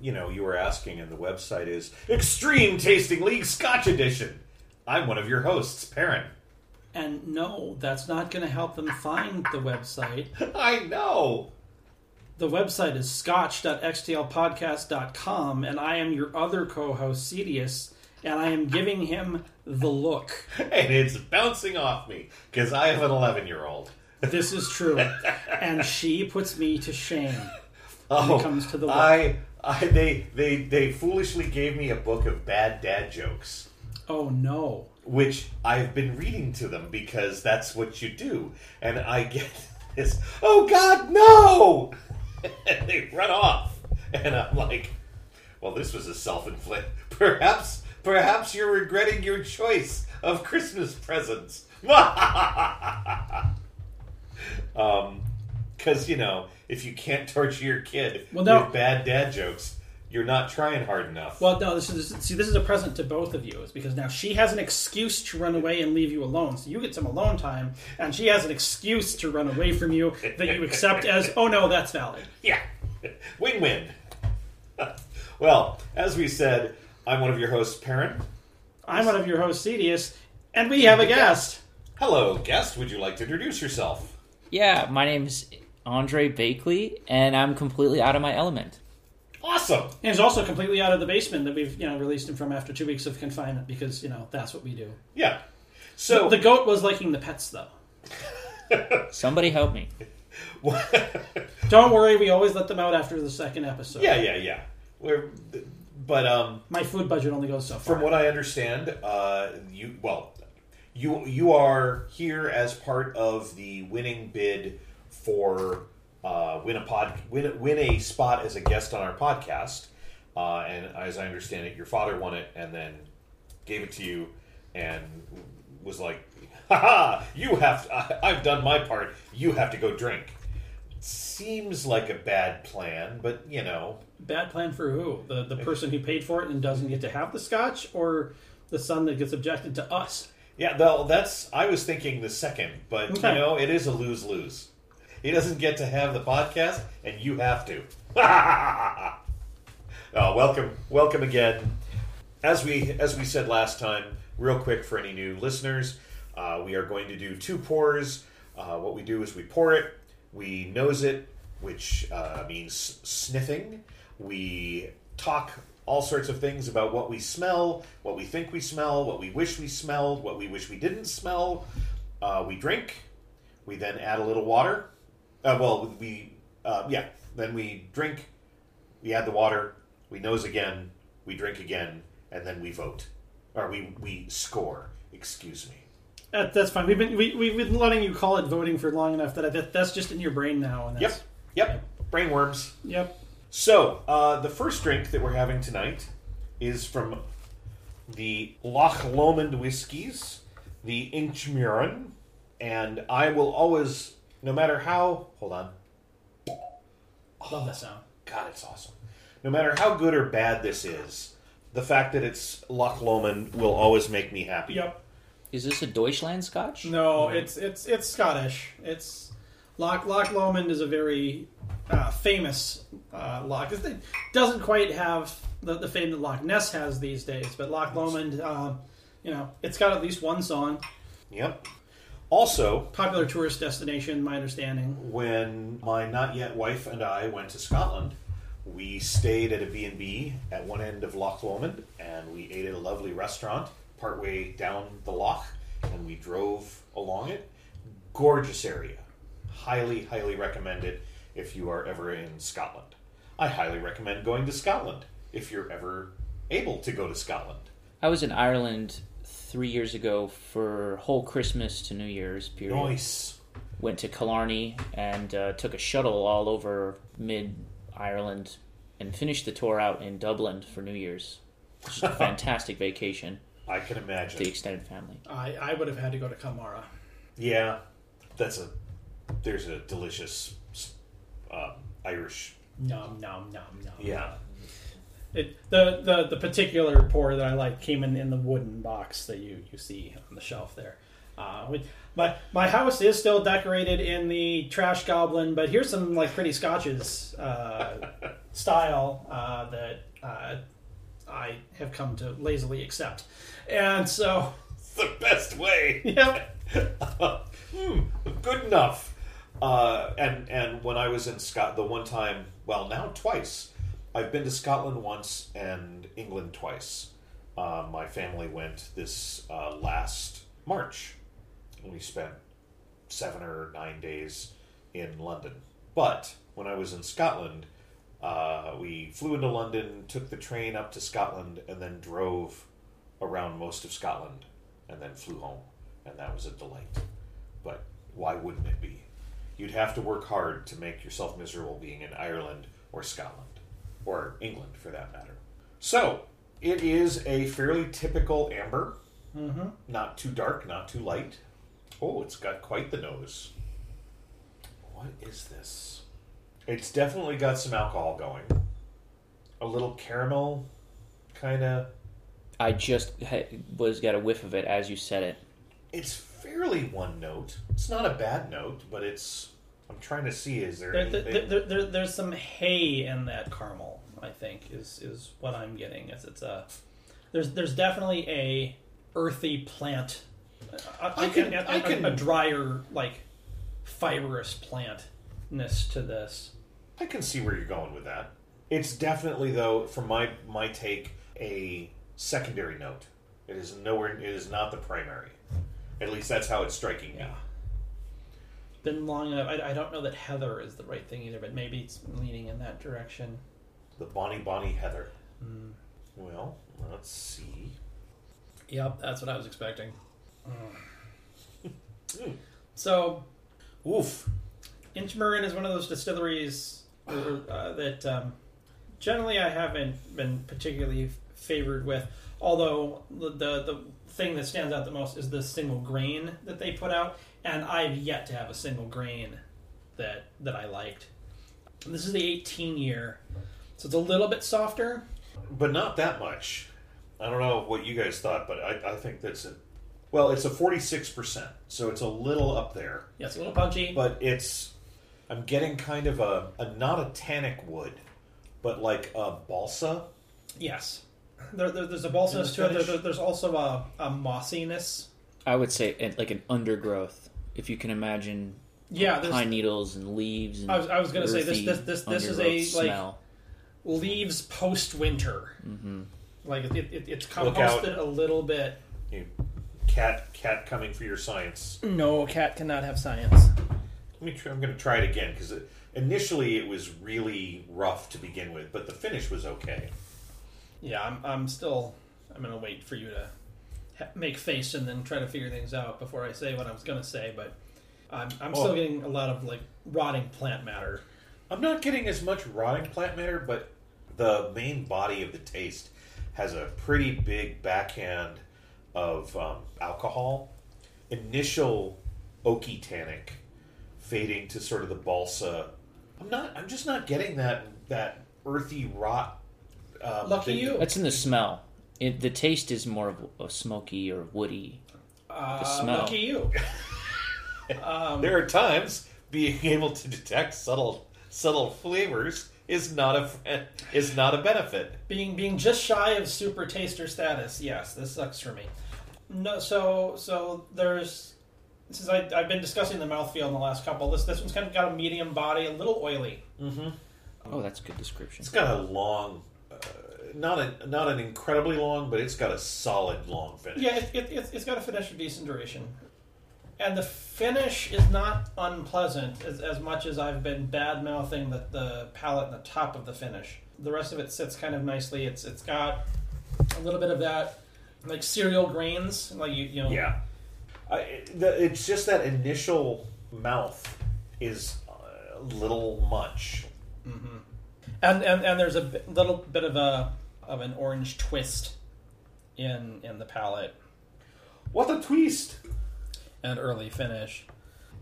You know, you were asking, and the website is Extreme Tasting League Scotch Edition. I'm one of your hosts, Perrin. And no, that's not going to help them find the website. I know. The website is scotch.xtlpodcast.com, and I am your other co host, Cedius, and I am giving him the look. And it's bouncing off me because I have an 11 year old. This is true. and she puts me to shame when Oh, it comes to the look. I, I, they, they, they foolishly gave me a book of bad dad jokes. Oh no. which I've been reading to them because that's what you do. And I get this, oh God, no! and they run off. And I'm like, well, this was a self inflict. Perhaps, perhaps you're regretting your choice of Christmas presents. um, because, you know, if you can't torture your kid Well, no. with bad dad jokes, you're not trying hard enough. Well, no, this is see. This is a present to both of you, is because now she has an excuse to run away and leave you alone. So you get some alone time, and she has an excuse to run away from you that you accept as, oh no, that's valid. Yeah. Win win. well, as we said, I'm one of your hosts, Perrin. I'm one of your hosts, Cedius, and we have a guest. Hello, guest. Would you like to introduce yourself? Yeah, my name's Andrei Bakley, and I'm completely out of my element. Awesome. And he's also completely out of the basement that we've you know released him from after two weeks of confinement because you know that's what we do. Yeah. So, The goat was liking the pets though. Somebody help me. Don't worry, we always let them out after the second episode. yeah, yeah, yeah. We're, but um, My food budget only goes so far. from what I understand, uh, you well, you you are here as part of the winning bid for uh, win a pod win win a spot as a guest on our podcast. Uh, and as I understand it, your father won it and then gave it to you and was like, "Ha ha! You have I, I've done my part. You have to go drink." Seems like a bad plan, but you know, Bad plan for who? The the person who paid for it and doesn't get to have the scotch, or the son that gets objected to us? Yeah, though that's I was thinking the second, but Okay. you know it is a lose lose. He doesn't get to have the podcast, and you have to. oh, welcome, welcome again. As we as we said last time, real quick for any new listeners, uh, we are going to do two pours. Uh, what we do is we pour it, we nose it, which uh, means sniffing. We talk all sorts of things about what we smell, what we think we smell, what we wish we smelled, what we wish we didn't smell. Uh, we drink. We then add a little water. Uh, well, we uh, yeah. Then we drink. We add the water. We nose again. We drink again, and then we vote, or we we score. Excuse me. That, that's fine. We've been we, we've been letting you call it voting for long enough that, I, that that's just in your brain now. And Yep. Yep. Brainworms. Yep. So, uh, the first drink that we're having tonight is from the Loch Lomond Whiskies, the Inchmurrin, and I will always, no matter how, hold on, Love that sound. God, it's awesome. No matter how good or bad this is, the fact that it's Loch Lomond will always make me happy. Yep. Is this a Deutschland scotch? No, it's it's it's Scottish. It's Loch Loch Lomond is a very uh, famous uh, loch. It doesn't quite have the, the fame that Loch Ness has these days, but Loch Lomond, uh, you know, it's got at least one song. Yep. Also, Popular tourist destination, my understanding. when my not yet wife and I went to Scotland, we stayed at a B&B at one end of Loch Lomond and we ate at a lovely restaurant partway down the loch and we drove along it. Gorgeous area. Highly, highly recommend it if you are ever in Scotland. I highly recommend going to Scotland if you're ever able to go to Scotland. I was in Ireland three years ago for whole Christmas to New Year's period. Nice. Went to Killarney and uh, took a shuttle all over mid Ireland and finished the tour out in Dublin for New Year's. Just a fantastic vacation. I can imagine. The extended family. I, I would have had to go to Kamara. Yeah, that's a. There's a delicious um, Irish. Nom nom nom nom. Yeah, It, the, the the particular pour that I like came in, in the wooden box that you, you see on the shelf there. Uh, we, my my house is still decorated in the trash goblin, but here's some like pretty scotches uh, style uh, that uh, I have come to lazily accept, and so It's the best way. yeah, Hmm, good enough. Uh, and and when I was in Scott, the one time, well, now twice, I've been to Scotland once and England twice. Uh, my family went this uh, last March, we spent seven or nine days in London. But when I was in Scotland, uh, we flew into London, took the train up to Scotland, and then drove around most of Scotland, and then flew home, and that was a delight. But why wouldn't it be? You'd have to work hard to make yourself miserable being in Ireland or Scotland, or England for that matter. So, it is a fairly typical amber. mm-hmm. Not too dark, not too light. Oh, it's got quite the nose. What is this? It's definitely got some alcohol going. A little caramel, kind of. I just ha- was got a whiff of it as you said it. It's fairly one note. It's not a bad note, but it's. I'm trying to see. Is there there, there, there, there, there's some hay in that caramel. I think is is what I'm getting. Is it's a there's there's definitely a earthy plant. uh, I can- and- and- I can- a drier like fibrous plantness to this. I can see where you're going with that. It's definitely, though, from my my take, a secondary note. It is nowhere. It is not the primary. At least that's how it's striking me. Yeah. Been long enough. I, I don't know that heather is the right thing either, but maybe it's leaning in that direction. The Bonnie Bonnie Heather. Mm. Well, let's see. Yep, that's what I was expecting. Mm. So Oof. Inchmurrin is one of those distilleries uh, that um, generally I haven't been particularly favored with. Although the, the the thing that stands out the most is the single grain that they put out, and I've yet to have a single grain that that I liked. And this is the 18 year, so it's a little bit softer. But not that much. I don't know what you guys thought, but I, I think that's a. Well, it's a 46%, so it's a little up there. Yeah, it's a little punchy. but it's I'm getting kind of a, a not a tannic wood, but like a balsa. yes, there, there, there's a balsiness to it. There, there- there's also a, a mossiness. I would say it, like an undergrowth, if you can imagine Yeah, there's pine needles and leaves. And I was- I was gonna say, this- this- this- this is a, undergrowth like, smell. Leaves post winter. hmm Like it, it, it's composted a little bit. You, cat cat coming for your science. No, cat cannot have science. Let me. Try, I'm going to try it again because initially it was really rough to begin with, but the finish was okay. Yeah, I'm, I'm still. I'm gonna wait for you to ha- make face and then try to figure things out before I say what I was gonna say. But I'm, I'm still Oh. getting a lot of like rotting plant matter. I'm not getting as much rotting plant matter, but the main body of the taste has a pretty big backhand of um, alcohol. Initial oaky tannic, fading to sort of the balsa. I'm not. I'm just not getting that that earthy rot. Um, Lucky that- you. That's in the smell. It, the taste is more of a smoky or woody. Uh, smell. Lucky you. um, There are times being able to detect subtle subtle flavors is not a is not a benefit. being being just shy of super taster status. Yes, this sucks for me. No, so so there's since I, I've been discussing the mouthfeel in the last couple. This this one's kind of got a medium body, a little oily. Mm-hmm. Oh, that's a good description. It's got a long, uh, not a not an incredibly long, but it's got a solid long finish. Yeah, it, it, it's, it's got a finish of decent duration, and the finish is not unpleasant as, as much as I've been bad mouthing the the palate and the top of the finish. The rest of it sits kind of nicely. It's it's got a little bit of that like cereal grains, like you you know. yeah. I, it- the, it's just that initial mouth is a little much. hmm And, and and there's a little bit of a of an orange twist in in the palate What a twist! Early finish.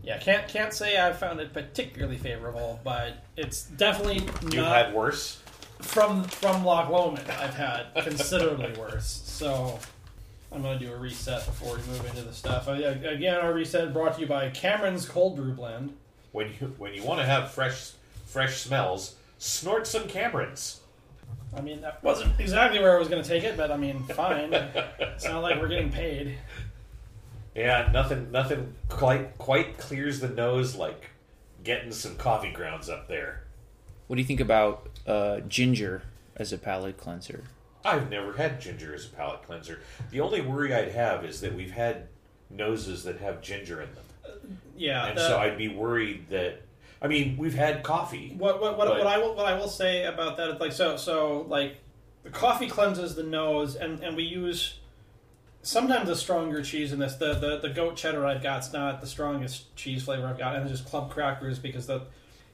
Yeah, can't can't say I found it particularly favorable, but it's definitely You not had worse. from from Loch Lomond. I've had considerably worse. So I'm going to do a reset before we move into the stuff. Yeah, again, our reset brought to you by Cameron's Cold Brew Blend. When you when you want to have fresh fresh smells, snort some Camerons. I mean, that wasn't exactly where I was going to take it, but I mean, fine. it's not like we're getting paid. Yeah, nothing nothing quite quite clears the nose like getting some coffee grounds up there. What do you think about uh, ginger as a palate cleanser? I've never had ginger as a palate cleanser. The only worry I'd have is that we've had noses that have ginger in them, Yeah. and the- so I'd be worried that. I mean, we've had coffee. What what what, But- what I will what I will say about that is like so so like the coffee cleanses the nose and and we use sometimes a stronger cheese in this the the, the goat cheddar I've got's not the strongest cheese flavor I've got and just club crackers because the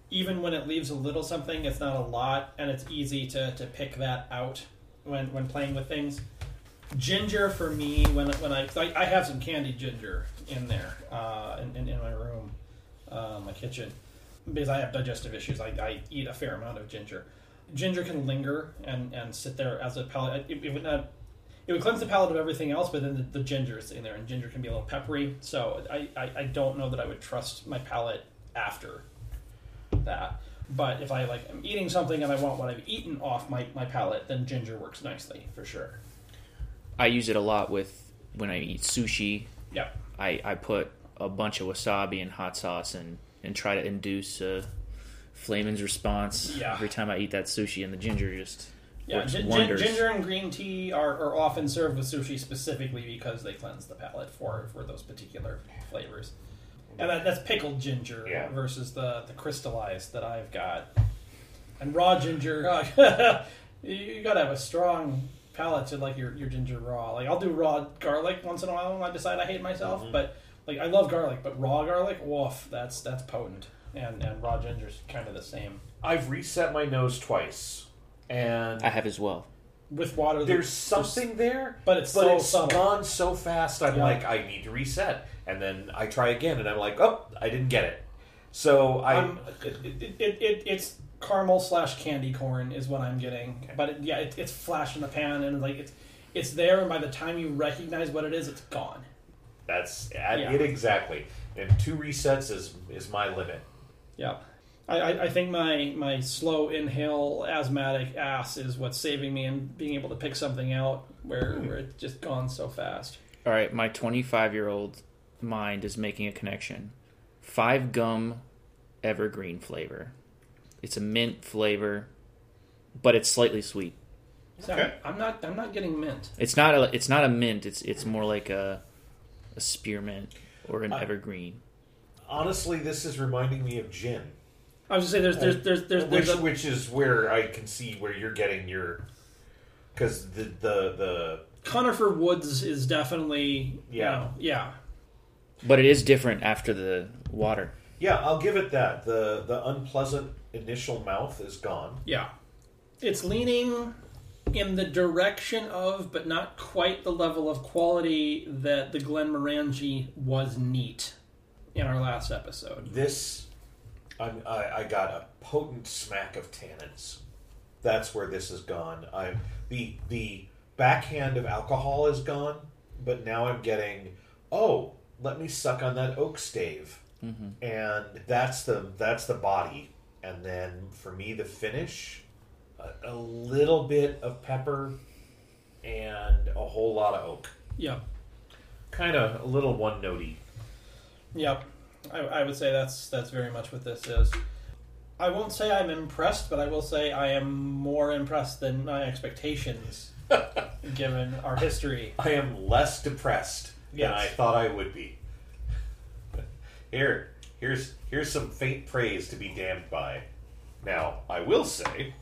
even when it leaves a little something it's not a lot and it's easy to to pick that out when when playing with things. Ginger for me when when I I, I have some candied ginger in there uh, in, in, in my room, uh, my kitchen because I have digestive issues, I, I eat a fair amount of ginger. Ginger can linger and, and sit there as a palate. It, it would not. It would cleanse the palate of everything else, but then the, the ginger is in there, and ginger can be a little peppery. So I, I, I don't know that I would trust my palate after that. But if I like am eating something and I want what I've eaten off my, my palate, then ginger works nicely for sure. I use it a lot with when I eat sushi. Yeah. I, I put a bunch of wasabi and hot sauce and, and try to induce a Flamin's response Yeah. every time I eat that sushi, and the ginger just Yeah, works gin- gin- wonders. ginger and green tea are, are often served with sushi specifically because they cleanse the palate for, for those particular flavors. And that, that's pickled ginger Yeah. versus the, the crystallized that I've got. And raw ginger, uh, you, gotta have a strong palate to like your, your ginger raw. Like I'll do raw garlic once in a while when I decide I hate myself, but like I love garlic, but raw garlic, woof, that's that's potent. And and raw ginger's kind of the same. I've reset my nose twice, and I have as well. With water, there's something there, but it's but so it's subtle. gone so fast. I'm Yeah. like, I need to reset, and then I try again, and I'm like, oh, I didn't get it. So I, Um, it, it, it, it, it's caramel slash candy corn is what I'm getting. But it, yeah, it, it's flash in the pan and like it's it's there, and by the time you recognize what it is, it's gone. that's Yeah. it exactly. And two resets is is my limit. Yeah. I, I, I think my, my slow inhale asthmatic ass is what's saving me and being able to pick something out where, where it's just gone so fast. All right, my 25 year old mind is making a connection. Five gum evergreen flavor. It's a mint flavor, but it's slightly sweet. So Okay. I'm not I'm not getting mint. It's not a it's not a mint. It's it's more like a a spearmint or an Uh, evergreen. Honestly, this is reminding me of gin, I was just say there's there's there's there's, which a, which is where I can see where you're getting your because the the the Conifer Woods is definitely you Yeah. know, yeah But it is different after the water. yeah, I'll give it that the the unpleasant initial mouth is gone. Yeah. It's leaning in the direction of, but not quite the level of quality that the Glen Glenmorangie was neat in our last episode. This, I'm, I, I got a potent smack of tannins. That's where this has gone. I'm the the backhand of alcohol is gone, but now I'm getting oh, let me suck on that oak stave, mm-hmm. and that's the that's the body, and then for me the finish, a, a little bit of pepper, and a whole lot of oak. Yep. Kind of a little one notey. Yep. I, I would say that's that's very much what this is. I won't say I'm impressed, but I will say I am more impressed than my expectations, given our history. I am less depressed Yes. than I thought I would be. Here, here's here's some faint praise to be damned by. Now, I will say,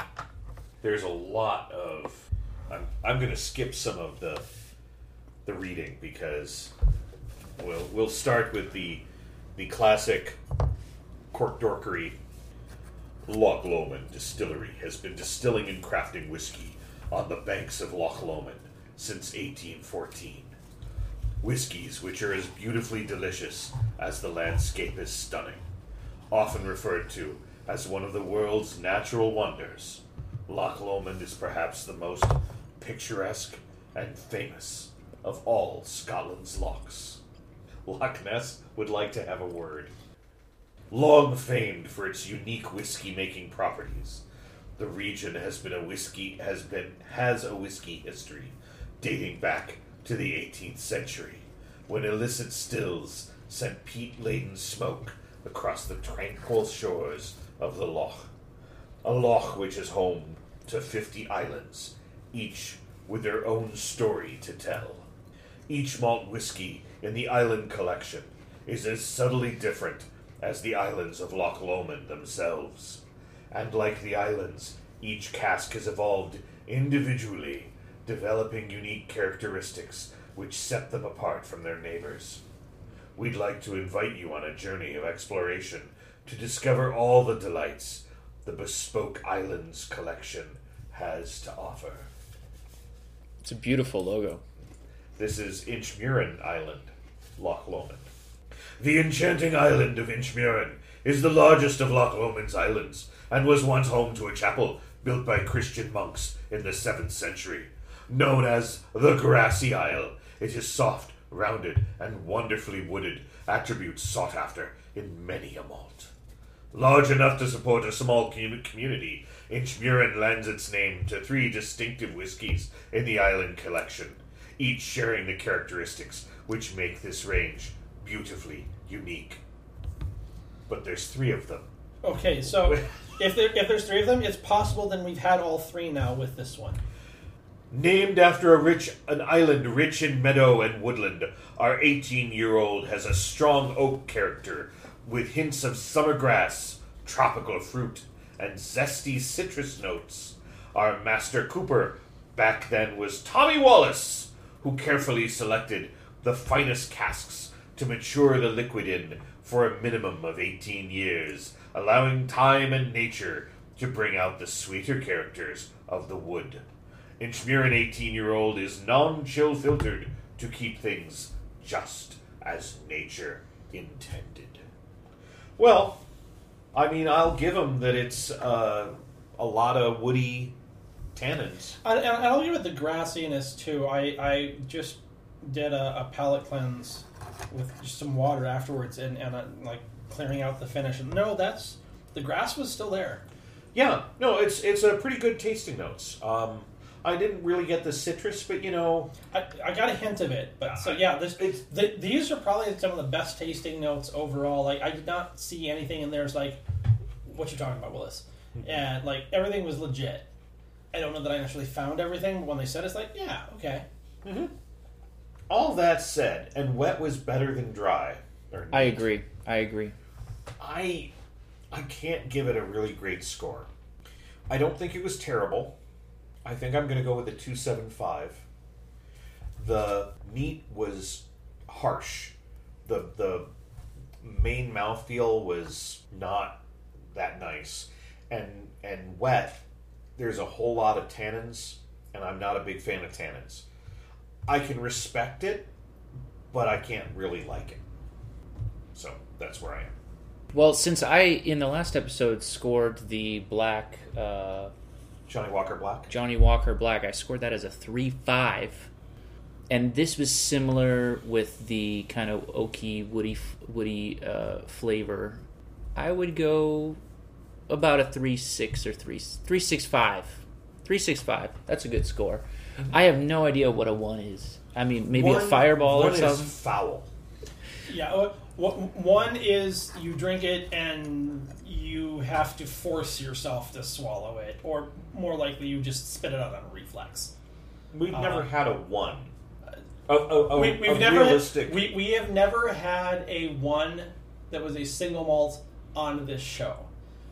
there's a lot of. I'm I'm going to skip some of the the reading because we'll we'll start with the the classic cork dorkery. Loch Lomond Distillery has been distilling and crafting whiskey on the banks of Loch Lomond since 1814. Whiskies which are as beautifully delicious as the landscape is stunning. Often referred to as one of the world's natural wonders, Loch Lomond is perhaps the most picturesque and famous of all Scotland's locks. Loch Ness would like to have a word. Long famed for its unique whiskey making properties, the region has been a whiskey has been has a whiskey history dating back to the 18th century, when illicit stills sent peat-laden smoke across the tranquil shores of the loch. A loch which is home to 50 islands, each with their own story to tell. Each malt whiskey in the island collection is as subtly different as the islands of Loch Lomond themselves. And like the islands, each cask has evolved individually, developing unique characteristics which set them apart from their neighbors. We'd like to invite you on a journey of exploration to discover all the delights the Bespoke Islands collection has to offer. It's a beautiful logo. This is Inchmurrin Island, Loch Lomond. The enchanting island of Inchmurrin is the largest of Loch Lomond's islands and was once home to a chapel built by Christian monks in the 7th century. Known as the Grassy Isle, it is soft, rounded, and wonderfully wooded, attributes sought after in many a malt. Large enough to support a small community, Inchmurrin lends its name to three distinctive whiskies in the island collection, each sharing the characteristics which make this range beautifully unique. But there's three of them. Okay, so if there if there's three of them, it's possible then we've had all three now with this one. Named after a rich an island rich in meadow and woodland, our 18-year-old has a strong oak character with hints of summer grass, tropical fruit, and zesty citrus notes. Our master cooper back then was Tommy Wallace, who carefully selected the finest casks to mature the liquid in for a minimum of 18 years, allowing time and nature to bring out the sweeter characters of the wood. Inchmurrin 18 year old is non chill filtered to keep things just as nature intended. Well, I mean, I'll give them that it's uh, a lot of woody tannins. And, I'll give it the grassiness too. I, I just did a, a palate cleanse with just some water afterwards and, and uh like clearing out the finish. And no, that's the grass was still there. Yeah, no, it's it's a pretty good tasting notes. Um, I didn't really get the citrus, but you know, I, I got a hint of it, but so yeah, this It's- the, these are probably some of the best tasting notes overall. Like I did not see anything in there. It's like what you're talking about, Willis, and like everything was legit. I don't know that I actually found everything, but when they said it, it's like yeah, okay. All that said, and wet was better than dry. Or I agree. I agree. I I can't give it a really great score. I don't think it was terrible. I think I'm going to go with a 275. The meat was harsh. The the main mouthfeel was not that nice. And and wet, there's a whole lot of tannins, and I'm not a big fan of tannins. I can respect it, but I can't really like it. So that's where I am. Well, since I in the last episode scored the black uh, Johnnie Walker Black. Johnnie Walker Black, I scored that as a three five, and this was similar with the kind of oaky, woody, woody uh, flavor. I would go about a three six or three three six five, three six five. That's a good score. I have no idea what a one is. I mean, maybe a One- fireball one or is something. foul. Yeah, uh, one is you drink it and you have to force yourself to swallow it, or more likely you just spit it out on a reflex. We've Uh, never had a one. A, a, a, we, we've never realistic. had, we, we have never had a one that was a single malt on this show.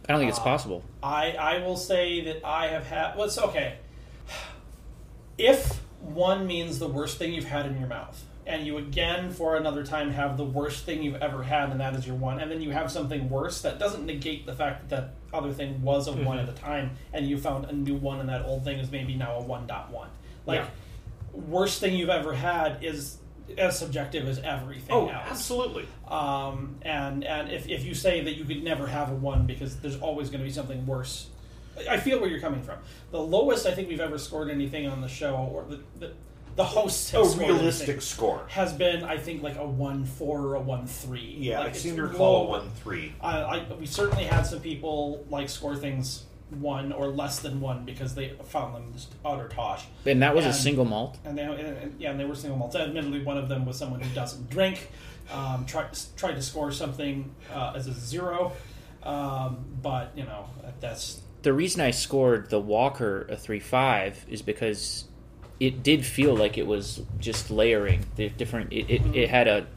I don't think it's uh, possible. I I will say that I have had. Well, it's okay. If one means the worst thing you've had in your mouth, and you again for another time have the worst thing you've ever had, and that is your one, and then you have something worse, that doesn't negate the fact that that other thing was a one at the time, and you found a new one, and that old thing is maybe now a one dot one. Like Yeah. worst thing you've ever had is as subjective as everything oh, else. absolutely. Um, and and if, if you say that you could never have a one because there's always going to be something worse, I feel where you're coming from. The lowest I think we've ever scored anything on the show, or the the, the hosts have a scored realistic anything, score. has been I think like a one four or a one three. Yeah, like, I it's seem to recall a low. one three. Uh, I, we certainly had some people like score things one or less than one because they found them just utter tosh. And that was a single malt. And they, and, and- yeah, and they were single malts. Admittedly, one of them was someone who doesn't drink. Um, tried tried to score something uh, as a zero, um, but you know that's The reason I scored the Walker a three five is because it did feel like it was just layering the different. It, it, it had a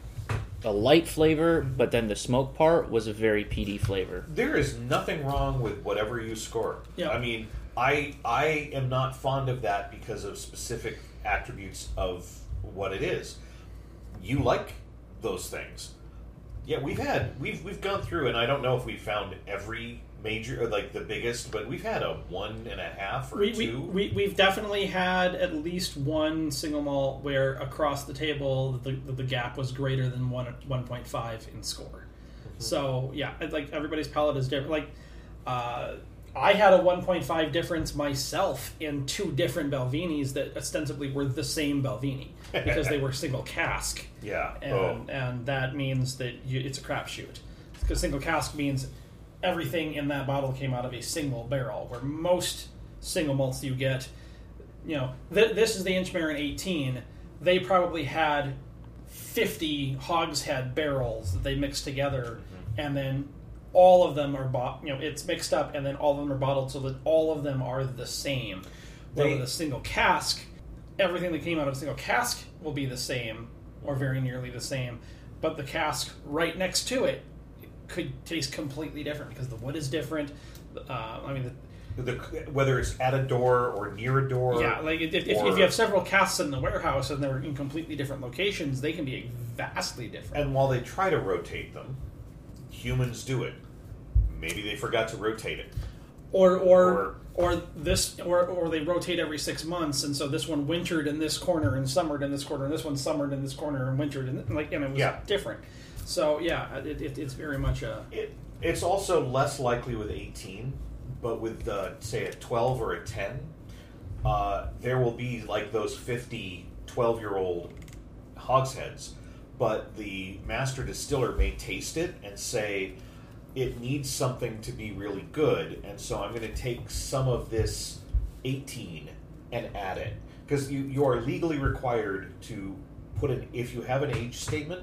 a light flavor, but then the smoke part was a very peaty flavor. There is nothing wrong with whatever you score. Yeah. I mean, I I am not fond of that because of specific attributes of what it is. You like those things. Yeah, we've had we've we've gone through, and I don't know if we found every major or like the biggest, but we've had a one and a half or we, we, two. we, we've definitely had at least one single malt where across the table the, the, the gap was greater than one 1.5 in score. So yeah, like everybody's palate is different. Like uh, I had a 1.5 difference myself in two different Balvenies that ostensibly were the same Balvenie because they were single cask, yeah. Oh. and oh. and that means that you, it's a crapshoot because single cask means everything in that bottle came out of a single barrel, where most single malts you get, you know, th- this is the Inchmurrin 18. They probably had 50 hogshead barrels that they mixed together, mm-hmm. and then all of them are bought. You know, it's mixed up, and then all of them are bottled so that all of them are the same. They- with a single cask, everything that came out of a single cask will be the same or very nearly the same, but the cask right next to it could taste completely different because the wood is different. Uh, I mean, the, the, whether it's at a door or near a door. yeah, like if, if, if you have several casks in the warehouse and they're in completely different locations, they can be vastly different. And while they try to rotate them, humans do it. Maybe they forgot to rotate it. Or or or this or or they rotate every six months, and so this one wintered in this corner and summered in this corner, and this one summered in this corner and wintered and like and it was Yeah. different. So yeah, it, it, it's very much a It, it's also less likely with 18, but with, uh, say, a 12 or a 10, uh, there will be like those 50 12 year old hogsheads, but the master distiller may taste it and say, it needs something to be really good, and so I'm going to take some of this 18 and add it. Because you, you are legally required to put an, if you have an age statement,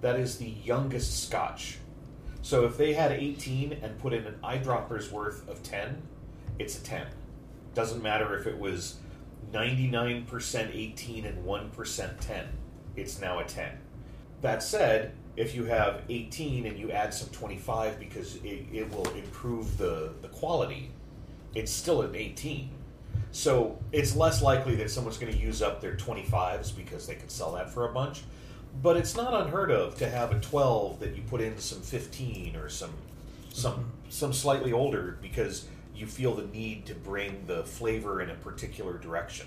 that is the youngest scotch. So if they had 18 and put in an eyedropper's worth of 10, it's a 10. Doesn't matter if it was 99% 18 and 1% 10. It's now a 10. That said, if you have 18 and you add some 25 because it, it will improve the, the quality, it's still an 18. So it's less likely that someone's going to use up their 25s because they can sell that for a bunch. But it's not unheard of to have a 12 that you put into some 15 or some some some slightly older because you feel the need to bring the flavor in a particular direction.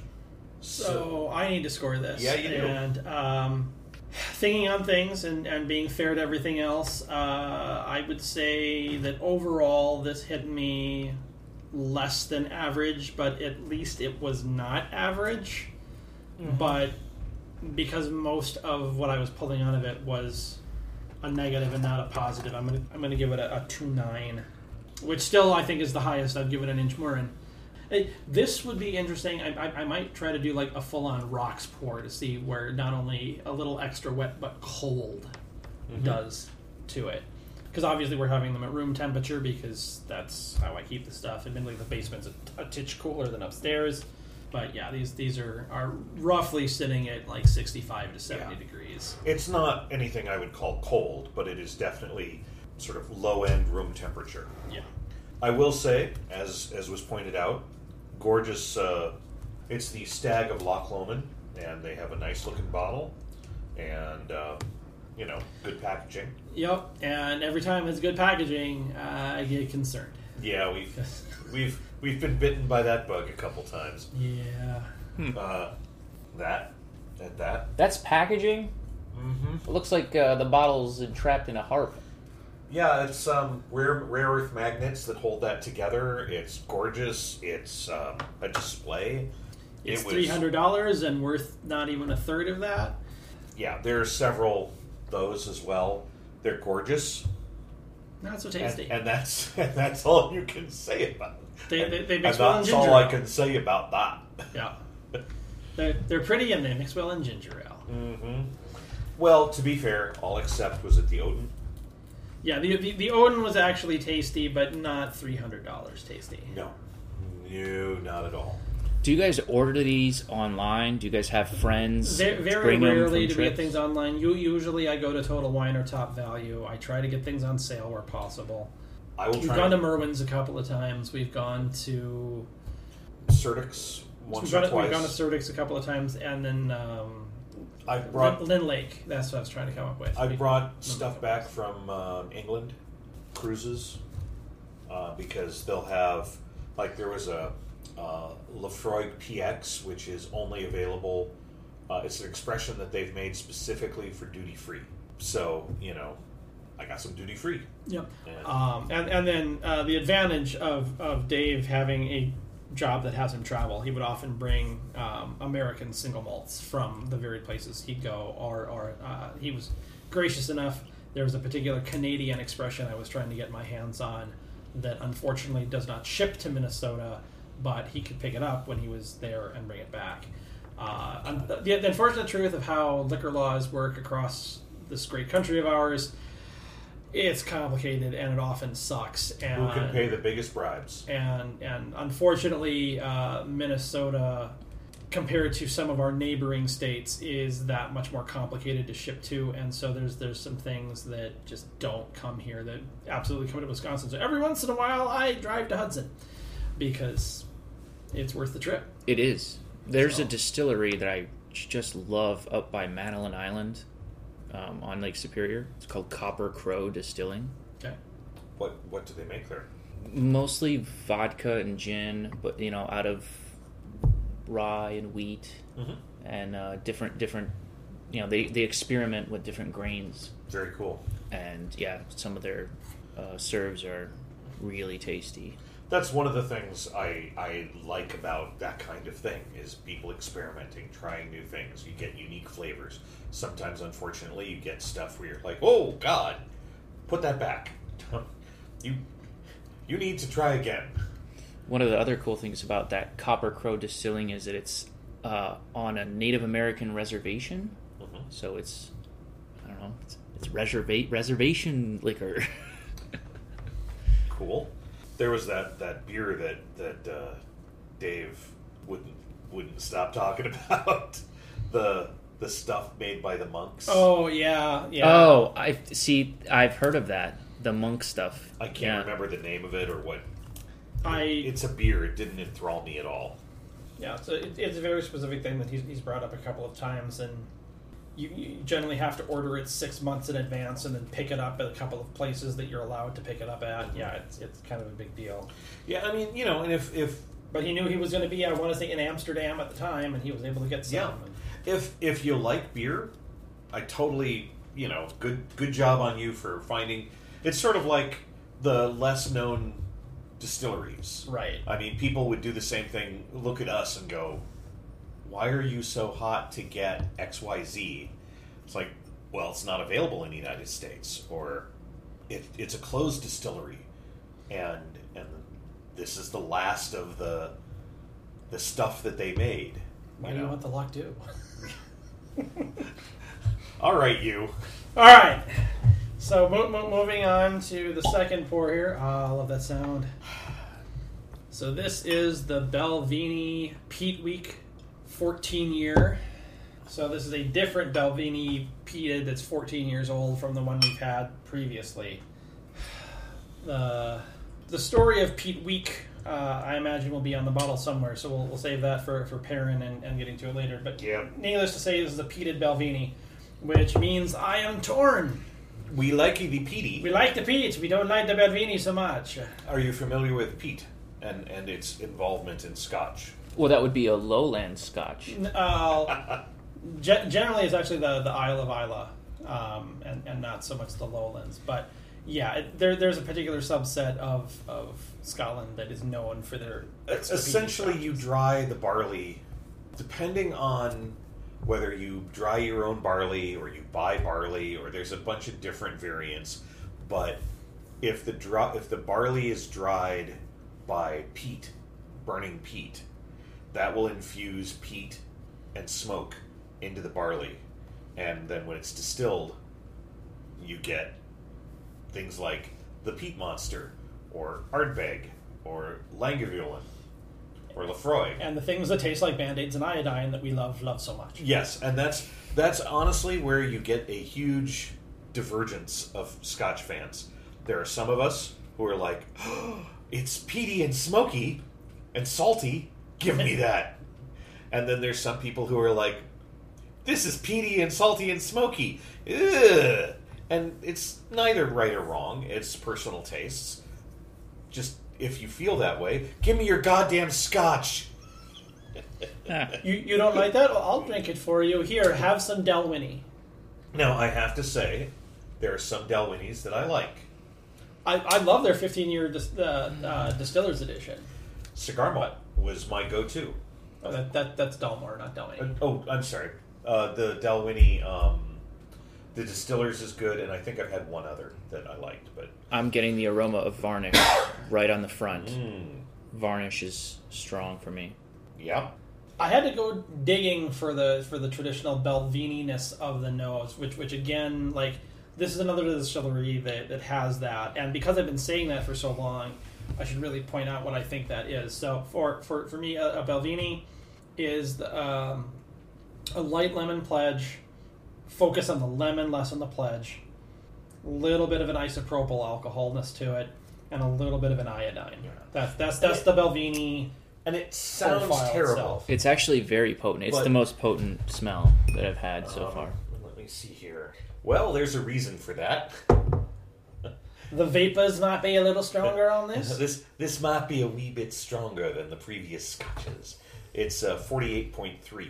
So I need to score this. Yeah, you do. And um, thinking on things and, and being fair to everything else, uh, I would say that overall this hit me less than average, but at least it was not average. But because most of what I was pulling out of it was a negative and not a positive, I'm gonna I'm gonna give it a, a two nine, which still I think is the highest I've given an Inchmurrin. Hey, this would be interesting. I, I, I might try to do like a full on rocks pour to see where not only a little extra wet but cold mm-hmm. does to it. Because obviously we're having them at room temperature because that's how I keep the stuff. Admittedly, the basement's a, a titch cooler than upstairs. But yeah, these these are, are roughly sitting at like 65 to 70 Yeah. degrees. It's not anything I would call cold, but it is definitely sort of low end room temperature. Yeah. I will say, as as was pointed out, gorgeous. Uh, it's the Stag of Loch Lomond, and they have a nice looking bottle, and um, you know, good packaging. Yep. And every time it's good packaging, uh, I get concerned. Yeah, we've we've we've been bitten by that bug a couple times. Yeah. Uh, that at that. That's packaging. Mm-hmm. It looks like uh, the bottle's entrapped in a harp. Yeah, it's um, rare rare earth magnets that hold that together. It's gorgeous. It's um, a display. it's It was- three hundred dollars and worth not even a third of that. Yeah, there are several those as well. They're gorgeous, Not so and, tasty. and that's and that's all you can say about. it. They- And- they- they and mix well in that's ginger all I can say about that. yeah, they're they're pretty and they mix well in ginger ale. hmm Well, to be fair, all except was it the Odin. Yeah, the the, the Odin was actually tasty, but not three hundred dollars tasty. No, no, not at all. Do you guys order these online? Do you guys have friends? Very, very bring 'em rarely from do we get things online. You, usually, I go to Total Wine or Top Value. I try to get things on sale where possible. I will We've try gone to Merwin's a couple of times. We've gone to Surdyk's once we've or gone, twice. we've gone to Surdyk's a couple of times, and then um, I brought Lynn, Lynn Lake. That's what I was trying to come up with. I brought stuff back from um, England cruises uh, because they'll have like there was a uh, Laphroaig PX which is only available. Uh, it's an expression that they've made specifically for duty free. So you know, I got some duty free. Yep. And- Um, and and then uh, the advantage of, of Dave having a job that has him travel, he would often bring um, American single malts from the varied places he'd go, or, or uh, he was gracious enough. There was a particular Canadian expression I was trying to get my hands on that unfortunately does not ship to Minnesota, but he could pick it up when he was there and bring it back. Uh, the, the unfortunate truth of how liquor laws work across this great country of ours it's complicated and it often sucks. And Who can pay the biggest bribes? and and unfortunately, uh, Minnesota, compared to some of our neighboring states, is that much more complicated to ship to. And so there's there's some things that just don't come here that absolutely come to Wisconsin. So every once in a while, I drive to Hudson because it's worth the trip. It is. There's So- a distillery that I just love up by Madeline Island um, on Lake Superior. It's called Copper Crow Distilling. Okay. What what do they make there? Mostly vodka and gin, but you know, out of rye and wheat Mhm. and uh, different different. You know, they they experiment with different grains, Very cool. and yeah, some of their uh, serves are really tasty. That's one of the things I, I like about that kind of thing is people experimenting, trying new things. You get unique flavors. Sometimes, unfortunately, you get stuff where you're like, "Oh God, put that back." you you need to try again. One of the other cool things about that Copper Crow Distilling is that it's uh, on a Native American reservation, Mhm. so it's I don't know, it's, it's reserva- reservation liquor. Cool. There was that, that beer that that uh, Dave wouldn't wouldn't stop talking about the the stuff made by the monks. Oh yeah, yeah. Oh, I see. I've heard of that. The monk stuff. I can't Yeah. remember the name of it or what. I It's a beer. It didn't enthrall me at all. Yeah, so it, it's a very specific thing that he's, he's brought up a couple of times, and you, you generally have to order it six months in advance and then pick it up at a couple of places that you're allowed to pick it up at. Yeah, it's, it's kind of a big deal. Yeah, I mean, you know, and if if But he knew he was going to be, I want to say, in Amsterdam at the time, and he was able to get some. Yeah. if if you like beer, I totally, you know, good good job on you for finding. It's sort of like the less known distilleries. Right. I mean, people would do the same thing. Look at us and go, "Why are you so hot to get XYZ? It's like, well, it's not available in the United States, or it, it's a closed distillery, and and this is the last of the the stuff that they made. Why you do you know? want the lock do? All right, you. All right. So mo- mo- moving on to the second pour here. Ah, I love that sound. So this is the Balvenie Peat Week 14 year. So this is a different Balvenie peated that's 14 years old from the one we've had previously. The the story of Peat Week, uh, I imagine, will be on the bottle somewhere. So we'll, we'll save that for for Perrin and, and getting to it later. But Yeah. needless to say, this is a peated Balvenie, which means I am torn. We like the peaty. We like the peat, we don't like the Balvenie so much. Are you familiar with peat and and its involvement in Scotch? Well, that would be a lowland Scotch. Uh, ge- generally, it's actually the, the Isle of Islay, um, and, and not so much the lowlands. But yeah, it, there, there's a particular subset of, of Scotland that is known for their extra peaty Essentially, you dry the barley depending on whether you dry your own barley or you buy barley or there's a bunch of different variants, but if the dry, if the barley is dried by peat, burning peat, that will infuse peat and smoke into the barley, and then when it's distilled, you get things like the peat monster or Ardbeg or Lagavulin or Laphroaig. And the things that taste like band-aids and iodine that we love love so much. Yes, and that's that's honestly where you get a huge divergence of Scotch fans. There are some of us who are like, oh, "It's peaty and smoky and salty. Give me that." And then there's some people who are like, "This is peaty and salty and smoky." Ugh. And it's neither right or wrong. It's personal tastes. Just if you feel that way, give me your goddamn Scotch. You, you don't like that? Well, I'll drink it for you. Here, have some Dalwhinnie. Now, I have to say, there are some Dalwhinnies that I like. I, I love their 15 year dis, uh, uh, Distillers Edition. Cigar Malt was my go-to. Oh, that, that That's Dalmore, not Dalwhinnie. Uh, oh, I'm sorry. Uh, the Dalwhinnie, um, the Distillers is good, and I think I've had one other that I liked. But I'm getting the aroma of varnish right on the front. mm, Varnish is strong for me. yeah, I had to go digging for the for the traditional Balvenie-ness of the nose, which which again, like this is another distillery that, that has that, and because I've been saying that for so long, I should really point out what I think that is. So for for, for me, a, a Balvenie is the, um, a light lemon pledge, focus on the lemon, less on the pledge, a little bit of an isopropyl alcoholness to it, and a little bit of an iodine. Yeah. That's that's that's the Balvenie. and it sounds terrible. itself. It's actually very potent. It's But- the most potent smell that I've had so Um, far. Let me see here. Well, there's a reason for that. The vapors might be a little stronger on this. this this might be a wee bit stronger than the previous scotches. It's uh, 48.3.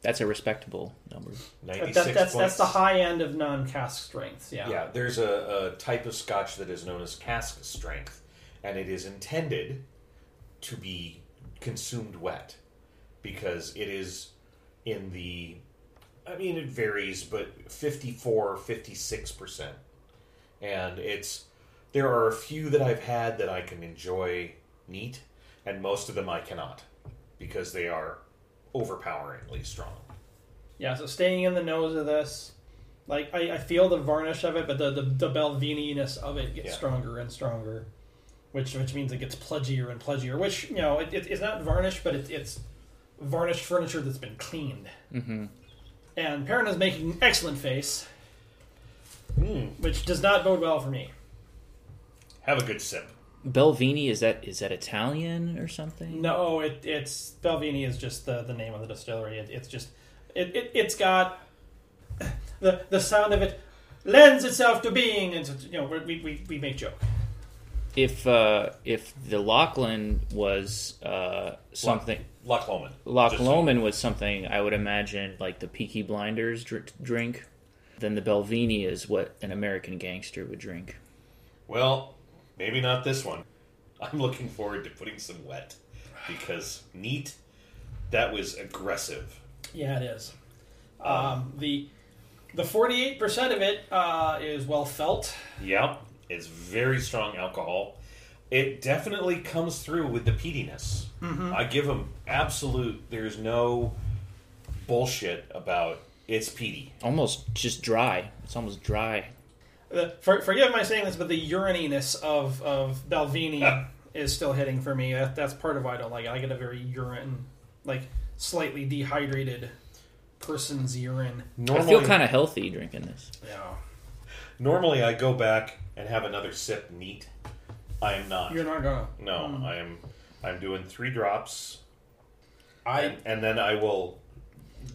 That's a respectable number. 96 That, that's that's the high end of non-cask strengths. Yeah. Yeah, there's a, a type of scotch that is known as cask strength, and it is intended to be consumed wet because it is in the, I mean, it varies, but 54, 56%. And it's, there are a few that I've had that I can enjoy neat, and most of them I cannot because they are overpoweringly strong. Yeah. So staying in the nose of this, like I, I feel the varnish of it, but the the, the Balvenie-ness of it gets Yeah. stronger and stronger, which which means it gets pledgier and pledgier. Which you know it, it, it's not varnish, but it, it's varnished furniture that's been cleaned. hmm And Perrin is making an excellent face, Mm, which does not bode well for me. Have a good sip. Balvenie is that is that Italian or something? No, it, it's Balvenie is just the, the name of the distillery. It, it's just it, it it's got the the sound of it lends itself to being, and you know we we, we make joke. If uh, if the Lachlan was uh, something, Loch Lomond. Loch Lomond was something I would imagine like the Peaky Blinders dr- drink. Then the Balvenie is what an American gangster would drink. Well, maybe not this one. I'm looking forward to putting some wet because neat. That was aggressive. Yeah, it is. Um, the the forty eight percent of it uh, is well felt. Yep, it's very strong alcohol. It definitely comes through with the peatiness. I give them absolute. There's no bullshit about it's peaty. Almost just dry. It's almost dry. The, for, forgive my saying this, but the urininess of of Balvenie Ah. is still hitting for me. That, that's part of why I don't like it. I get a very urine, like slightly dehydrated person's urine. I feel kind of healthy drinking this. Yeah. Normally, I go back and have another sip neat. I am not. You're not gonna. no, I am. I'm doing three drops, I and, and then I will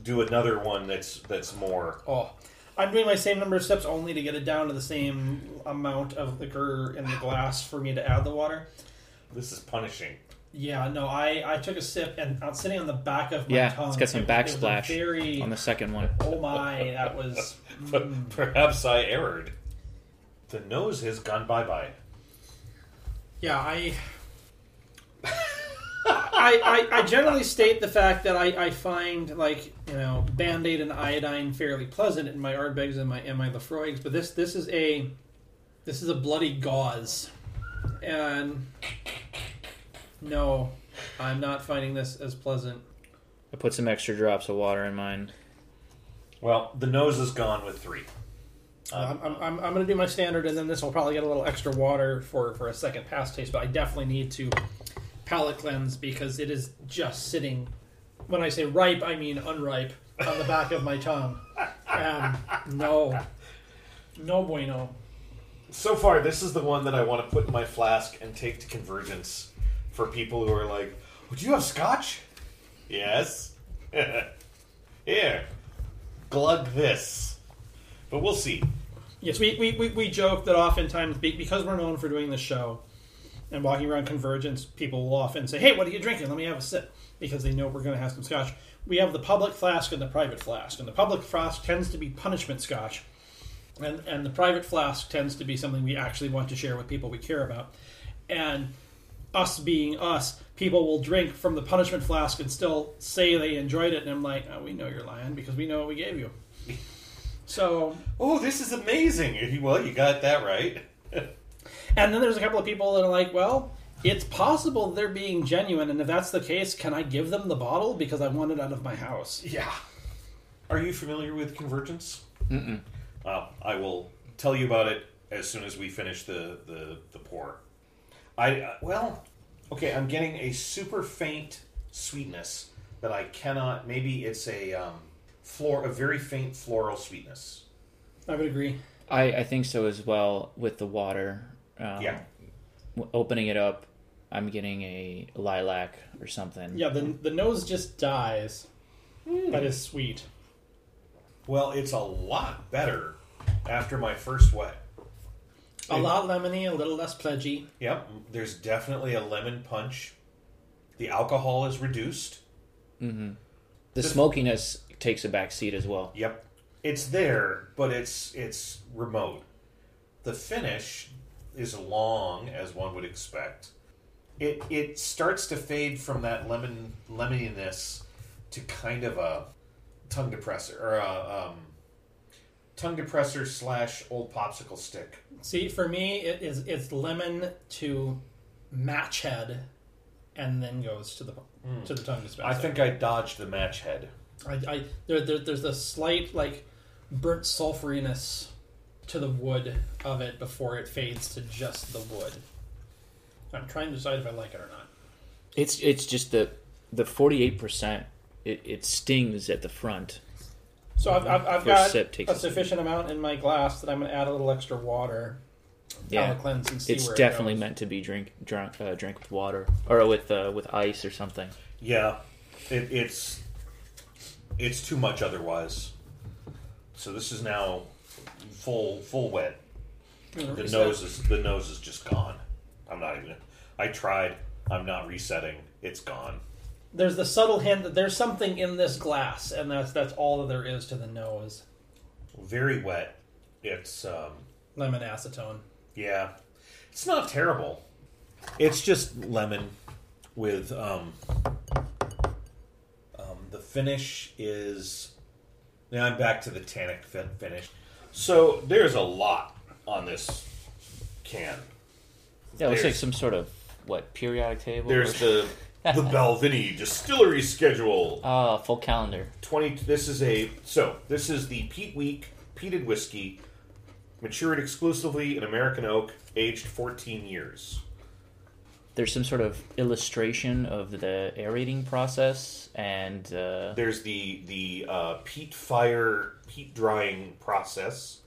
do another one that's that's more. oh, I'm doing my same number of steps only to get it down to the same amount of liquor in the glass for me to add the water. This is punishing. Yeah, no, I I took a sip and uh, sitting on the back of my Yeah, tongue. it's got some it was- it backsplash Very. On the second one, oh my, that was. But perhaps I erred. The nose has gone bye bye. Yeah, I. I, I, I, I generally state the fact that I, I find like you know Band Aid and iodine fairly pleasant in my Ardbegs and my and my Laphroaigs, but this this is a this is a bloody gauze, and no, I'm not finding this as pleasant. I put some extra drops of water in mine. Well, the nose is gone with three. Uh, I'm, I'm, I'm, I'm going to do my standard, and then this will probably get a little extra water for, for a second pass taste. But I definitely need to palate cleanse because it is just sitting. When I say ripe, I mean unripe on the back of my tongue. And no, no bueno. So far, this is the one that I want to put in my flask and take to convergence for people who are like, oh, "Would you have scotch?" Yes. Here, glug this. But we'll see. Yes, we, we, we, we joke that oftentimes, because we're known for doing the show and walking around Convergence, people will often say, Hey, what are you drinking? Let me have a sip. Because they know we're going to have some scotch. We have the public flask and the private flask. And the public flask tends to be punishment scotch. And, and the private flask tends to be something we actually want to share with people we care about. And us being us, people will drink from the punishment flask and still say they enjoyed it. And I'm like, oh, we know you're lying because we know what we gave you. So Oh, this is amazing. Well, you got that right. And then there's a couple of people that are like, well, it's possible they're being genuine, and if that's the case, can I give them the bottle because I want it out of my house? Yeah. Are you familiar with convergence? Mm-mm. Well, I will tell you about it as soon as we finish the the, the pour. I uh, well, okay. I'm getting a super faint sweetness that I cannot. Maybe it's a um, floor, a very faint floral sweetness. I would agree. I, I think so as well with the water. Um, Yeah. Opening it up, I'm getting a lilac or something. Yeah, the the nose just dies, but is sweet. Well, it's a lot better after my first wet. A lot lemony, a little less pledgy. Yep, there's definitely a lemon punch. The alcohol is reduced. Mm-hmm. The smokiness takes a back seat as well. Yep. It's there, but it's it's remote. The finish is long as one would expect. It it starts to fade from that lemon lemoniness to kind of a tongue depressor or a um, tongue depressor slash old popsicle stick. See, for me, it is it's lemon to match head, and then goes to the to the tongue dispenser. I think I dodged the match head. I, I there, there there's a slight like burnt sulfuriness to the wood of it before it fades to just the wood. I'm trying to decide if I like it or not. It's it's just the the 48 percent. It, it stings at the front. So I've, I've, I've got takes a a sufficient amount in my glass that I'm going to add a little extra water. Yeah, cleanse and see it's where it definitely goes. meant to be drink drunk uh, drink with water or with uh, with ice or something. Yeah, it, it's it's too much otherwise. So this is now full full wet. The nose is the nose is just gone. I'm not even. I tried. I'm not resetting. It's gone. There's the subtle hint that there's something in this glass, and that's that's all that there is to the nose. Very wet. It's um, Lemon acetone. yeah. It's not terrible. It's just lemon with um, um, the finish is. Now I'm back to the tannic fin- finish. So there's a lot on this can. Yeah, it looks like There's- some sort of what periodic table. There's or- the the Balvenie distillery schedule. Ah, full calendar. 20 this is a so this is the peat week peated whiskey matured exclusively in american oak aged 14 years There's some sort of illustration of the aerating process and uh, there's the the uh, peat fire peat drying process.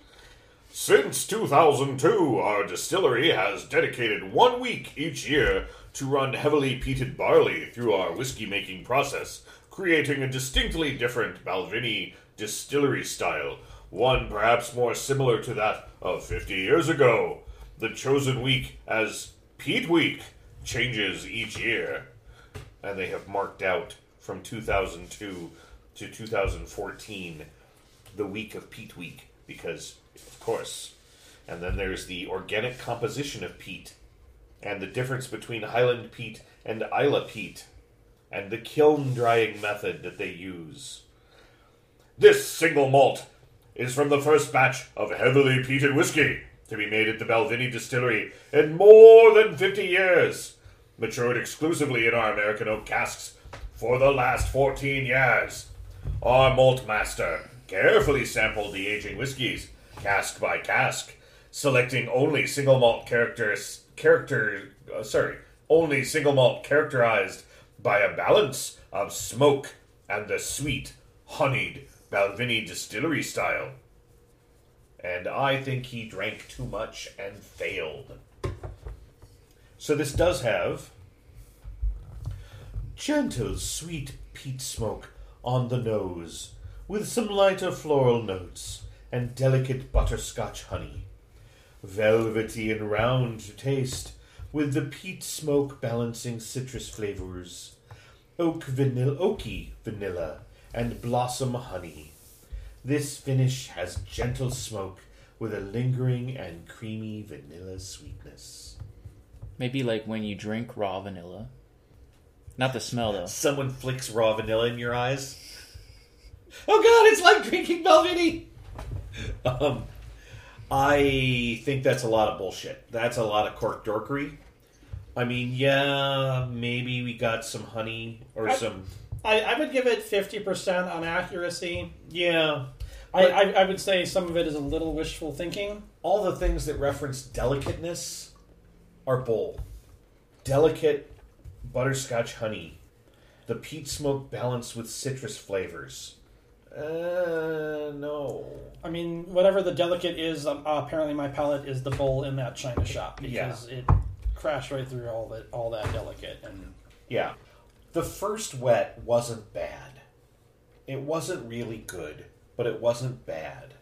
Since 2002 our distillery has dedicated one week each year to run heavily peated barley through our whiskey making process creating a distinctly different balvenie distillery style one perhaps more similar to that of 50 years ago. The chosen week as peat week changes each year and they have marked out from 2002 to 2014 the week of peat week because of course and then there's the organic composition of peat and the difference between highland peat and Islay peat and the kiln drying method that they use. This single malt is from the first batch of heavily peated whiskey to be made at the Balvenie distillery in more than 50 years, matured exclusively in our American oak casks for the last 14 years. Our malt master carefully sampled the aging whiskies, cask by cask, selecting only single malt characters, character, uh, sorry, only single malt characterized by a balance of smoke and the sweet, honeyed Balvenie distillery style. And I think he drank too much and failed. So this does have gentle, sweet peat smoke on the nose, with some lighter floral notes and delicate butterscotch honey. Velvety and round to taste, with the peat smoke balancing citrus flavors, oak vanilla, oaky vanilla, and blossom honey. This finish has gentle smoke with a lingering and creamy vanilla sweetness. Maybe like when you drink raw vanilla. Not the smell though. Someone flicks raw vanilla in your eyes. Oh god, it's like drinking Balvenie! Um, I think that's a lot of bullshit. That's a lot of cork dorkery. I mean, yeah, maybe we got some honey or I- some. I, I would give it fifty percent on accuracy. Yeah. I, I, I would say some of it is a little wishful thinking. all the things that reference delicateness are bull. Delicate butterscotch honey, the peat smoke balanced with citrus flavors. Uh, no. I mean, whatever the delicate is, um, apparently my palate is the bowl in that china shop because it crashed right through all that all that delicate and Yeah. The first wet wasn't bad. It wasn't really good, but it wasn't bad.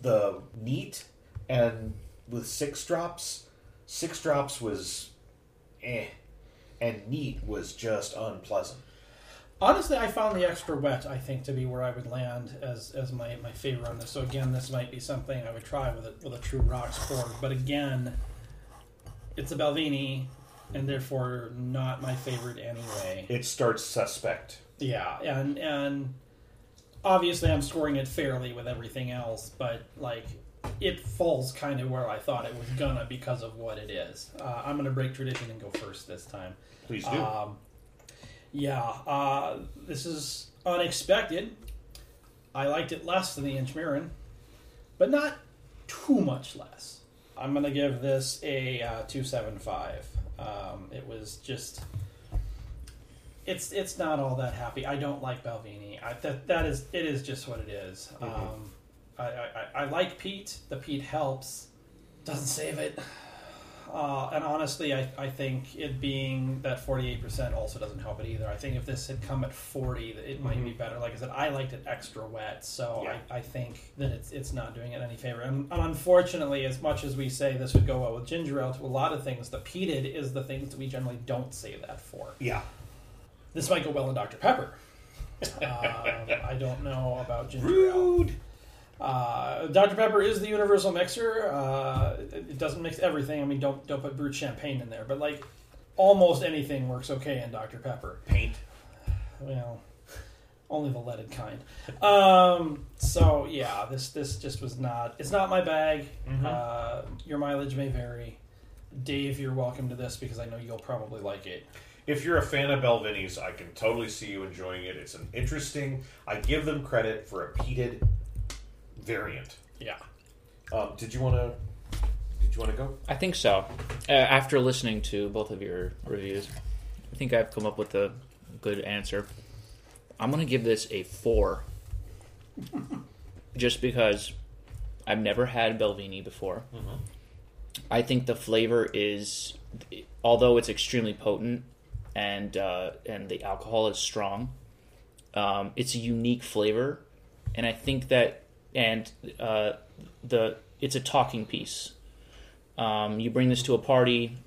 The neat and with six drops, six drops was eh, and neat was just unpleasant. Honestly, I found the extra wet. I think to be where I would land as as my, my favorite on this. So again, this might be something I would try with a with a true rocks pour. But again, it's a Balvenie, and therefore not my favorite anyway. It starts suspect. Yeah, and and obviously I'm scoring it fairly with everything else, but like it falls kind of where I thought it was gonna because of what it is. Uh, I'm gonna break tradition and go first this time. Please do. Um, yeah, uh, this is unexpected. I liked it less than the Inchmurrin, but not too much less. I'm gonna give this a uh, two seven five. Um, it was just, it's it's not all that happy. I don't like Balvenie. I, that that is it is just what it is. Um, I, I, I I like peat. The peat helps, doesn't save it. Uh, and honestly, I, I think it being that 48% also doesn't help it either. I think if this had come at 40, that it might be better. Like I said, I liked it extra wet, so Yeah. I, I think that it's it's not doing it any favor. And, and unfortunately, as much as we say this would go well with ginger ale to a lot of things, the peated is the things that we generally don't say that for. yeah. This might go well in Dr. Pepper. um, I don't know about ginger ale. Uh, Dr. Pepper is the universal mixer. Uh, it, it doesn't mix everything. I mean, don't don't put brut champagne in there, but like almost anything works okay in Dr. Pepper. Paint. Well, only the leaded kind. Um, so yeah, this this just was not. It's not my bag. Uh, your mileage may vary. Dave, you're welcome to this because I know you'll probably like it. If you're a fan of Balvenie's, I can totally see you enjoying it. It's an interesting. I give them credit for a peated variant. Yeah. Um, did you want to? Did you want to go? I think so. Uh, after listening to both of your reviews, I think I've come up with a good answer. I'm going to give this a four. Just because I've never had Balvenie before. I think the flavor is, although it's extremely potent and uh, and the alcohol is strong, um, it's a unique flavor, and I think that and uh, the it's a talking piece. Um, you bring this to a party,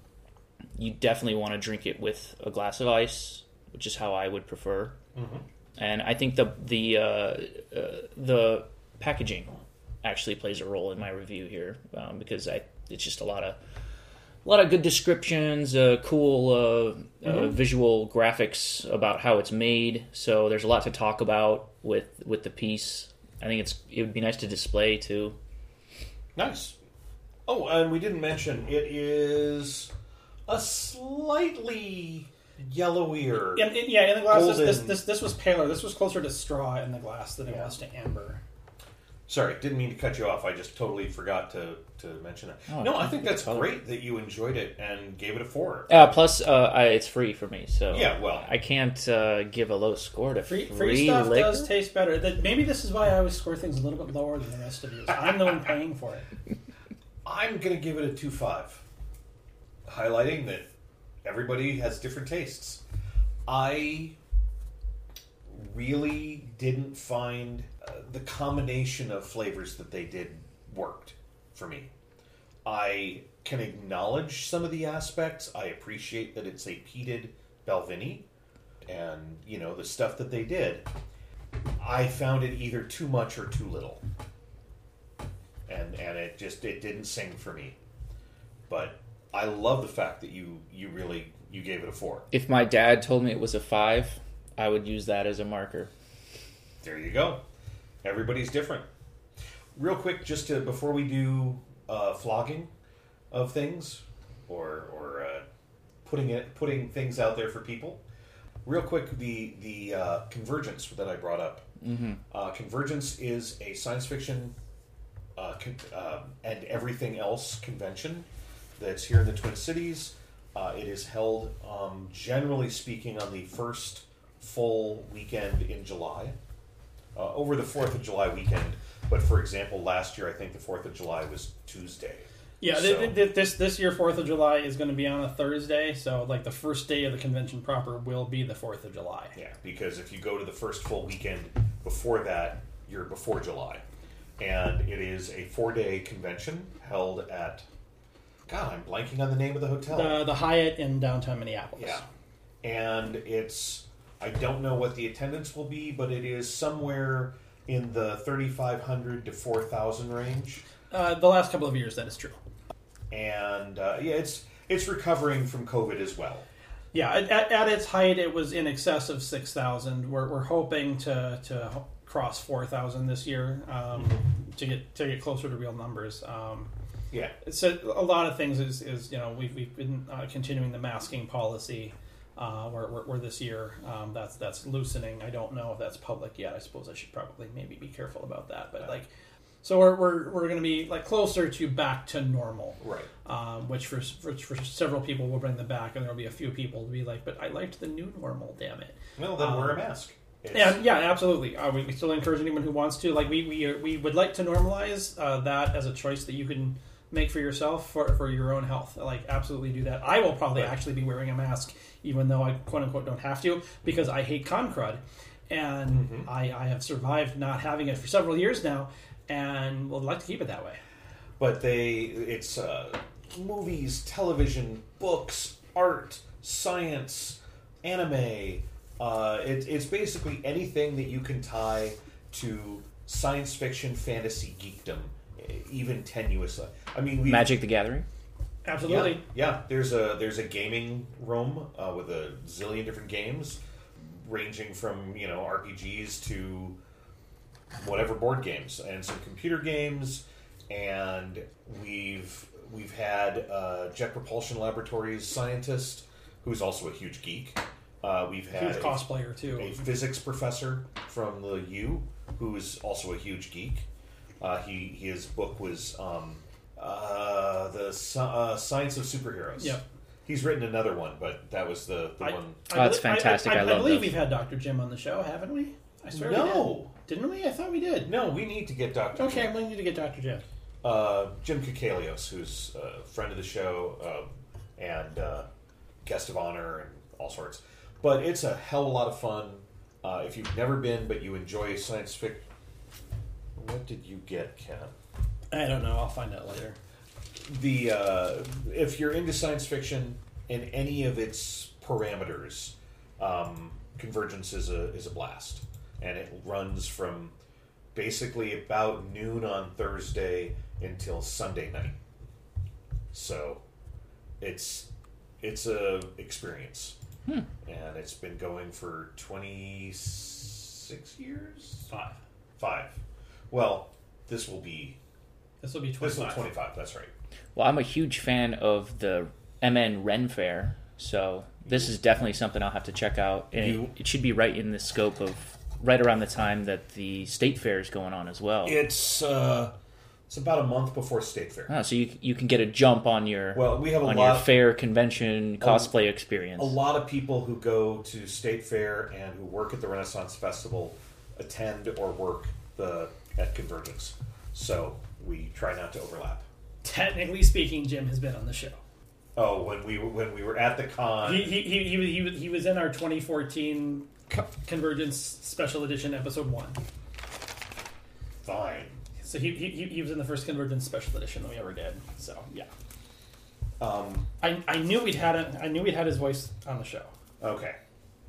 you definitely want to drink it with a glass of ice, which is how I would prefer. And I think the the uh, uh, the packaging actually plays a role in my review here um, because I it's just a lot of a lot of good descriptions, uh, cool uh, uh, Mm-hmm. visual graphics about how it's made. So there's a lot to talk about with with the piece. I think it's it would be nice to display too. Nice. Oh, and we didn't mention it is a slightly yellowier. In, in- yeah, in the glass, this, this, this this was paler. This was closer to straw in the glass than it Yeah. was to amber. Sorry, didn't mean to cut you off. I just totally forgot to, to mention that. Oh, no, I think that's color. great that you enjoyed it and gave it a four. Uh, plus, uh, I, it's free for me, so Yeah, well. I can't uh, give a low score to Free, free, free stuff liquor. does taste better. That, maybe this is why I always score things a little bit lower than the rest of you. I'm the one paying for it. I'm going to give it a 2 5, highlighting that everybody has different tastes. I really didn't find the combination of flavors that they did worked for me. I can acknowledge some of the aspects. I appreciate that it's a peated Balvenie and, you know, the stuff that they did. I found it either too much or too little. And and it just it didn't sing for me. But I love the fact that you you really you gave it a 4. If my dad told me it was a five, I would use that as a marker. There you go. Everybody's different. Real quick, just to before we do uh, flogging of things, or or uh, putting it putting things out there for people. Real quick, the the uh, convergence that I brought up. Mm-hmm. Uh, convergence is a science fiction uh, con- um and everything else convention that's here in the Twin Cities. Uh, it is held, um, generally speaking, on the first full weekend in July, uh, over the Fourth of July weekend. But for example, last year I think the Fourth of July was Tuesday. Yeah, So- th- th- this this year Fourth of July is going to be on a Thursday, so like the first day of the convention proper will be the Fourth of July. Yeah, because if you go to the first full weekend before that, you're before July. And it is a four day convention held at, God, I'm blanking on the name of the hotel. The the Hyatt in downtown Minneapolis. yeah. And it's, I don't know what the attendance will be, but it is somewhere in the 3,500 to 4,000 range. Uh, the last couple of years, that is true. And uh, yeah, it's it's recovering from COVID as well. Yeah, at, at, its height, it was in excess of six thousand. We're, we're hoping to to cross four thousand this year um, to get to get closer to real numbers. Um, Yeah. so a lot of things is, is you know we've, we've been uh, continuing the masking policy uh, where, where, where this year um, that's that's loosening. I don't know if that's public yet. I suppose I should probably maybe be careful about that. But like, so we're we're, we're going to be like closer to back to normal, Right. um, which for, for for several people will bring them back, and there will be a few people to be like, but I liked the new normal. Damn it. Well, then Um, wear a mask. It's- Yeah, yeah, absolutely. Uh, we, we still encourage anyone who wants to. Like, we we, we would like to normalize uh, that as a choice that you can make for yourself for, for your own health. Like, absolutely do that. I will probably Right. actually be wearing a mask, even though I quote unquote don't have to, because I hate con crud, and Mm-hmm. I, I have survived not having it for several years now, and would like to keep it that way. but they it's uh, movies television books art science anime uh, it, it's basically anything that you can tie to science fiction fantasy geekdom even tenuously i mean we Magic the Gathering. Absolutely. yeah, yeah there's a there's a gaming room uh, with a zillion different games ranging from you know rpgs to whatever board games and some computer games and we've we've had uh, jet propulsion laboratories scientist who's also a huge geek uh, we've had Huge a- cosplayer too. a physics professor from the U who is also a huge geek. Uh, he his book was um, uh, the Sci- uh, Science of Superheroes. Yep. He's written another one, but that was the, the I- one. I Oh, that's belie- I- fantastic. I, I I, love believe those. we've had Dr. Jim on the show, haven't we? I swear we No, did. Didn't we? I thought we did. no, we need to get Doctor. Okay, we need to get Dr. Jim. uh, Jim Kakalios, who's a friend of the show um, and uh, guest of honor and all sorts. But it's a hell of a lot of fun. Uh, if you've never been, but you enjoy science fiction. What did you get, Ken? I don't know. I'll find out later. the uh, if you're into science fiction in any of its parameters, um, Convergence is a is a blast, and it runs from basically about noon on Thursday until Sunday night. So it's it's a experience, Hmm. and it's been going for twenty six years. Five. Five. Well, this will be This will be this will twenty-five. twenty five. That's right. Well, I'm a huge fan of the MN Ren Fair, so this is definitely something I'll have to check out. And You- it, it should be right in the scope of right around the time that the state fair is going on as well. It's uh, it's about a month before State Fair. Oh, so you you can get a jump on your Well, we have a on your lot. fair convention cosplay experience. A lot of people who go to State Fair and who work at the Renaissance Festival attend or work the at Convergence. So we try not to overlap. Technically speaking, Jim has been on the show. Oh, when we were when we were at the con, He he he he, was- he, was- he was in our 2014 Co- Convergence Special Edition Episode One. fine. So he, he he- he was in the first Convergence Special Edition that we ever did. So yeah, Um, I, I knew we'd had it. I knew we'd had his voice on the show. okay.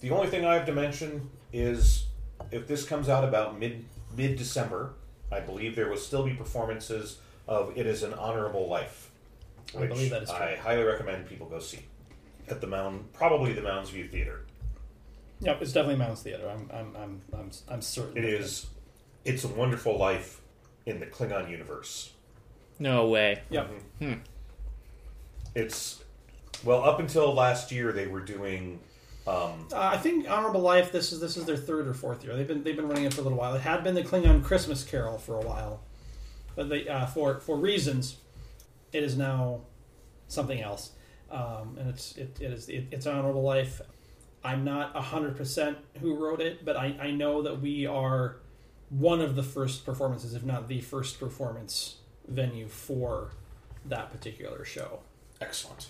The only thing I have to mention is if this comes out about mid mid December, I believe there will still be performances of "It Is an Honorable Life," I which believe that is true. I highly recommend people go see at the Mound, probably the Mounds View Theater. Yep, it's definitely Mounds Theater. I'm I'm I'm I'm, I'm certain. It is. It's a wonderful life in the Klingon universe. no way. Yep. Hmm. It's well up until last year they were doing. Um, Uh, I think Honorable Life. This is this is their third or fourth year. They've been they've been running it for a little while. It had been the Klingon Christmas Carol for a while, but they uh, for for reasons, it is now something else. Um, and it's it, it is it, it's Honorable Life. I'm not hundred percent who wrote it, but I, I know that we are one of the first performances, if not the first performance venue for that particular show. excellent.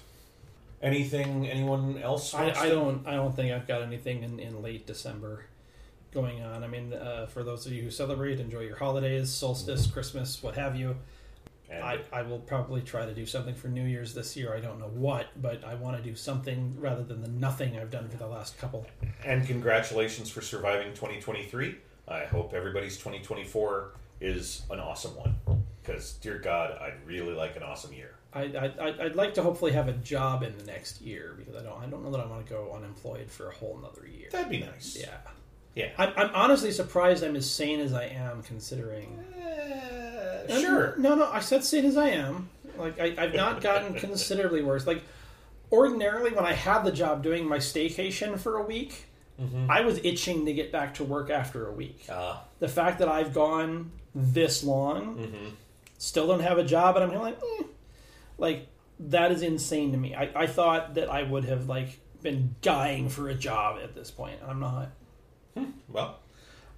Anything? Anyone else? I, I don't. I don't think I've got anything in, in late December going on. I mean, uh, for those of you who celebrate, enjoy your holidays, solstice, Christmas, what have you. And I, I will probably try to do something for New Year's this year. I don't know what, but I want to do something rather than the nothing I've done for the last couple. And congratulations for surviving 2023. I hope everybody's 2024 is an awesome one. Because, dear God, I'd really like an awesome year. I, I, I'd like to hopefully have a job in the next year because I don't I don't know that I want to go unemployed for a whole another year. That'd be nice. Yeah, Yeah. I'm, I'm honestly surprised I'm as sane as I am considering Uh, sure. No, no, I said sane as I am. Like I, I've not gotten considerably worse. Like ordinarily, when I had the job doing my staycation for a week, I was itching to get back to work after a week. Uh, The fact that I've gone this long, still don't have a job, and I'm like, eh. like that is insane to me. I, I thought that I would have like been dying for a job at this point, and I'm not. well,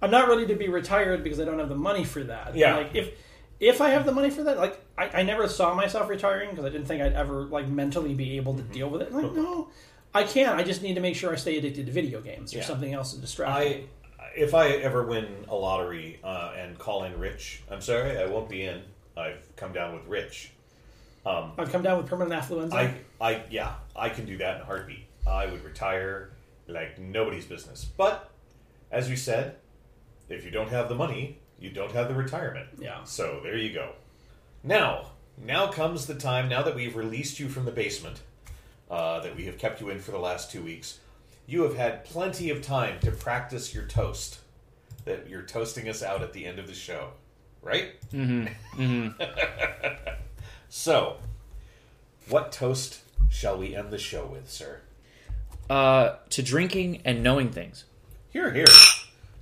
I'm not ready to be retired because I don't have the money for that. Yeah. Like if if I have the money for that, like I, I never saw myself retiring because I didn't think I'd ever like mentally be able to Mm-hmm. deal with it. Like no, I can. I just need to make sure I stay addicted to video games or Yeah. something else to distract I me. if I ever win a lottery uh, and call in rich, I'm sorry, I won't be in. I've come down with rich. I've come down with permanent affluenza. I, I, yeah, I can do that in a heartbeat. I would retire like nobody's business. But as we said, if you don't have the money, you don't have the retirement. Yeah. So there you go. Now, now comes the time. Now that we've released you from the basement, uh, that we have kept you in for the last two weeks, you have had plenty of time to practice your toast. That you're toasting us out at the end of the show, right? Mm-hmm. so, what toast shall we end the show with, sir? Uh, to drinking and knowing things. Here, here.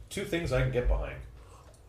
Two things I can get behind.